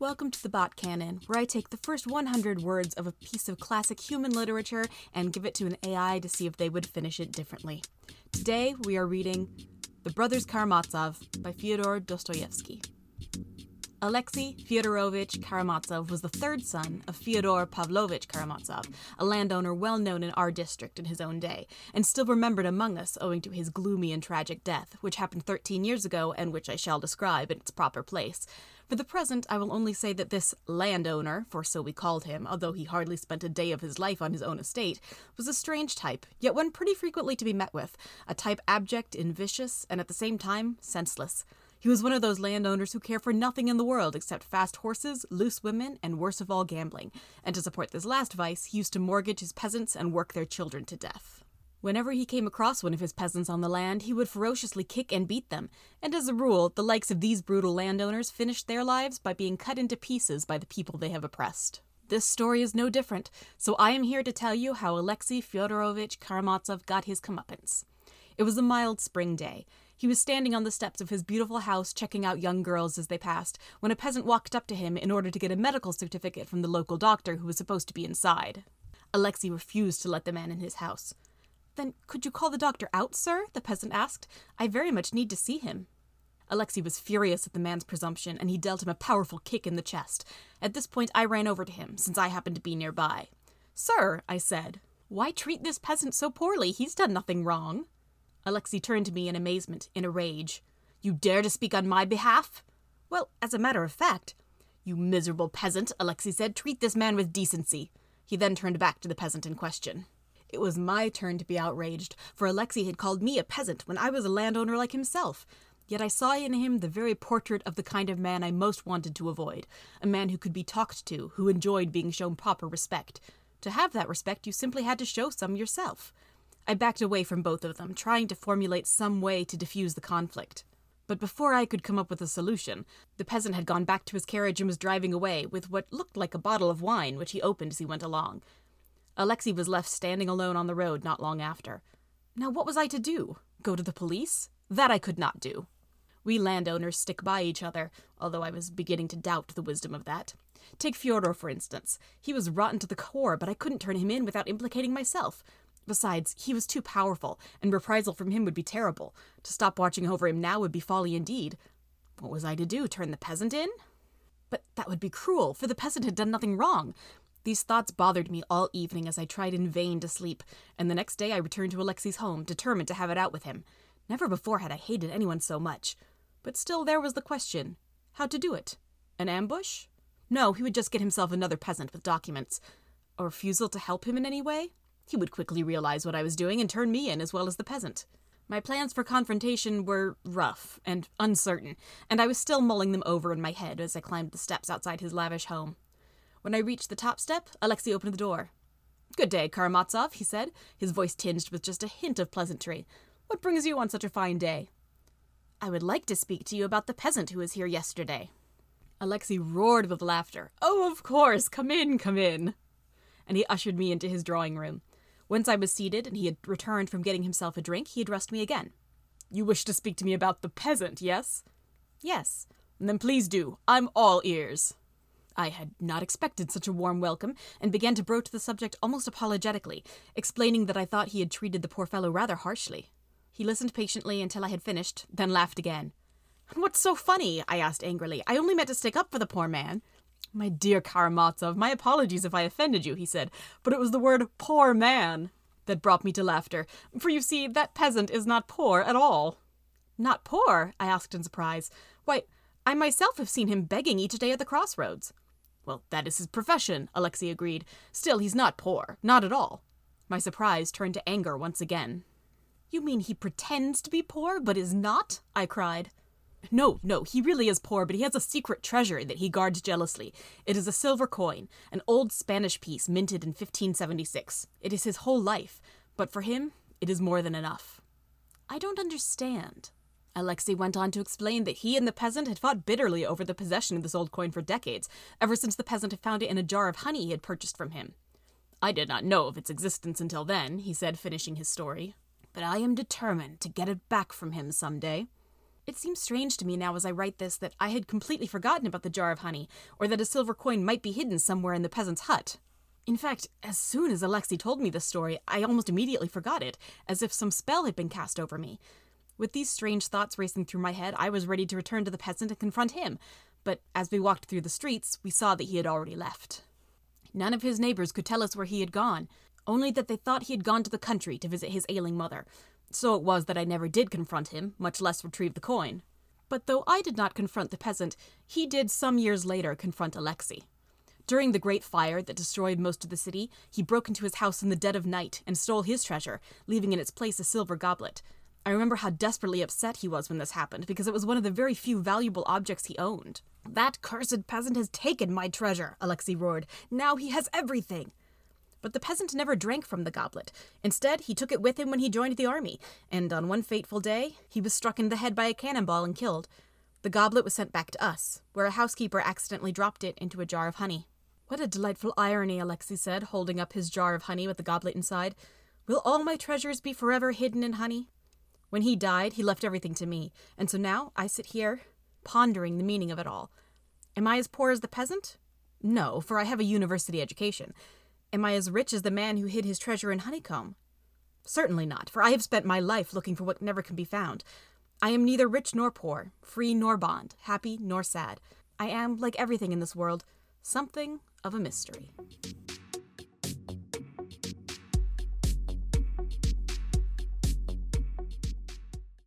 Welcome to the Bot Canon, where I take the first 100 words of a piece of classic human literature and give it to an AI to see if they would finish it differently. Today, we are reading The Brothers Karamazov by Fyodor Dostoevsky. Alexei Fyodorovich Karamazov was the third son of Fyodor Pavlovich Karamazov, a landowner well known in our district in his own day, and still remembered among us owing to his gloomy and tragic death, which happened 13 years ago and which I shall describe in its proper place. For the present, I will only say that this landowner, for so we called him, although he hardly spent a day of his life on his own estate, was a strange type, yet one pretty frequently to be met with, a type abject and vicious, and at the same time senseless. He was one of those landowners who care for nothing in the world except fast horses, loose women, and worst of all, gambling. And to support this last vice, he used to mortgage his peasants and work their children to death. Whenever he came across one of his peasants on the land, he would ferociously kick and beat them, and as a rule, the likes of these brutal landowners finished their lives by being cut into pieces by the people they have oppressed. This story is no different, so I am here to tell you how Alexei Fyodorovich Karamazov got his comeuppance. It was a mild spring day, he was standing on the steps of his beautiful house checking out young girls as they passed when a peasant walked up to him in order to get a medical certificate from the local doctor who was supposed to be inside. Alexei refused to let the man in his house. Then could you call the doctor out, sir? the peasant asked. I very much need to see him. Alexei was furious at the man's presumption, and he dealt him a powerful kick in the chest. At this point, I ran over to him, since I happened to be nearby. Sir, I said, why treat this peasant so poorly? He's done nothing wrong. Alexei turned to me in amazement, in a rage. You dare to speak on my behalf? Well, as a matter of fact. You miserable peasant, Alexei said, treat this man with decency. He then turned back to the peasant in question. It was my turn to be outraged, for Alexei had called me a peasant when I was a landowner like himself. Yet I saw in him the very portrait of the kind of man I most wanted to avoid a man who could be talked to, who enjoyed being shown proper respect. To have that respect, you simply had to show some yourself. I backed away from both of them, trying to formulate some way to diffuse the conflict. But before I could come up with a solution, the peasant had gone back to his carriage and was driving away with what looked like a bottle of wine, which he opened as he went along. Alexei was left standing alone on the road not long after. Now, what was I to do? Go to the police? That I could not do. We landowners stick by each other, although I was beginning to doubt the wisdom of that. Take Fyodor, for instance. He was rotten to the core, but I couldn't turn him in without implicating myself. Besides, he was too powerful, and reprisal from him would be terrible. To stop watching over him now would be folly indeed. What was I to do? Turn the peasant in? But that would be cruel, for the peasant had done nothing wrong. These thoughts bothered me all evening as I tried in vain to sleep, and the next day I returned to Alexei's home, determined to have it out with him. Never before had I hated anyone so much. But still there was the question how to do it? An ambush? No, he would just get himself another peasant with documents. A refusal to help him in any way? He would quickly realize what I was doing and turn me in as well as the peasant. My plans for confrontation were rough and uncertain, and I was still mulling them over in my head as I climbed the steps outside his lavish home. When I reached the top step, Alexei opened the door. Good day, Karamazov, he said, his voice tinged with just a hint of pleasantry. What brings you on such a fine day? I would like to speak to you about the peasant who was here yesterday. Alexei roared with laughter. Oh, of course, come in, come in. And he ushered me into his drawing room. Once I was seated and he had returned from getting himself a drink, he addressed me again. You wish to speak to me about the peasant, yes? Yes. Then please do. I'm all ears. I had not expected such a warm welcome, and began to broach the subject almost apologetically, explaining that I thought he had treated the poor fellow rather harshly. He listened patiently until I had finished, then laughed again. What's so funny? I asked angrily. I only meant to stick up for the poor man. My dear Karamazov, my apologies if I offended you, he said, but it was the word poor man that brought me to laughter, for you see, that peasant is not poor at all. Not poor? I asked in surprise. Why, I myself have seen him begging each day at the crossroads. Well, that is his profession, Alexei agreed. Still, he's not poor, not at all. My surprise turned to anger once again. You mean he pretends to be poor, but is not? I cried. No, no, he really is poor, but he has a secret treasure that he guards jealously. It is a silver coin, an old Spanish piece minted in 1576. It is his whole life, but for him, it is more than enough. I don't understand. Alexei went on to explain that he and the peasant had fought bitterly over the possession of this old coin for decades, ever since the peasant had found it in a jar of honey he had purchased from him. I did not know of its existence until then, he said, finishing his story. But I am determined to get it back from him some day. It seems strange to me now as I write this that I had completely forgotten about the jar of honey, or that a silver coin might be hidden somewhere in the peasant's hut. In fact, as soon as Alexei told me this story, I almost immediately forgot it, as if some spell had been cast over me. With these strange thoughts racing through my head, I was ready to return to the peasant and confront him, but as we walked through the streets, we saw that he had already left. None of his neighbors could tell us where he had gone, only that they thought he had gone to the country to visit his ailing mother. So it was that I never did confront him, much less retrieve the coin. But though I did not confront the peasant, he did some years later confront Alexei. During the great fire that destroyed most of the city, he broke into his house in the dead of night and stole his treasure, leaving in its place a silver goblet. I remember how desperately upset he was when this happened, because it was one of the very few valuable objects he owned. That cursed peasant has taken my treasure, Alexei roared. Now he has everything. But the peasant never drank from the goblet. Instead, he took it with him when he joined the army, and on one fateful day, he was struck in the head by a cannonball and killed. The goblet was sent back to us, where a housekeeper accidentally dropped it into a jar of honey. What a delightful irony, Alexei said, holding up his jar of honey with the goblet inside. Will all my treasures be forever hidden in honey? When he died, he left everything to me, and so now I sit here, pondering the meaning of it all. Am I as poor as the peasant? No, for I have a university education. Am I as rich as the man who hid his treasure in honeycomb? Certainly not, for I have spent my life looking for what never can be found. I am neither rich nor poor, free nor bond, happy nor sad. I am, like everything in this world, something of a mystery.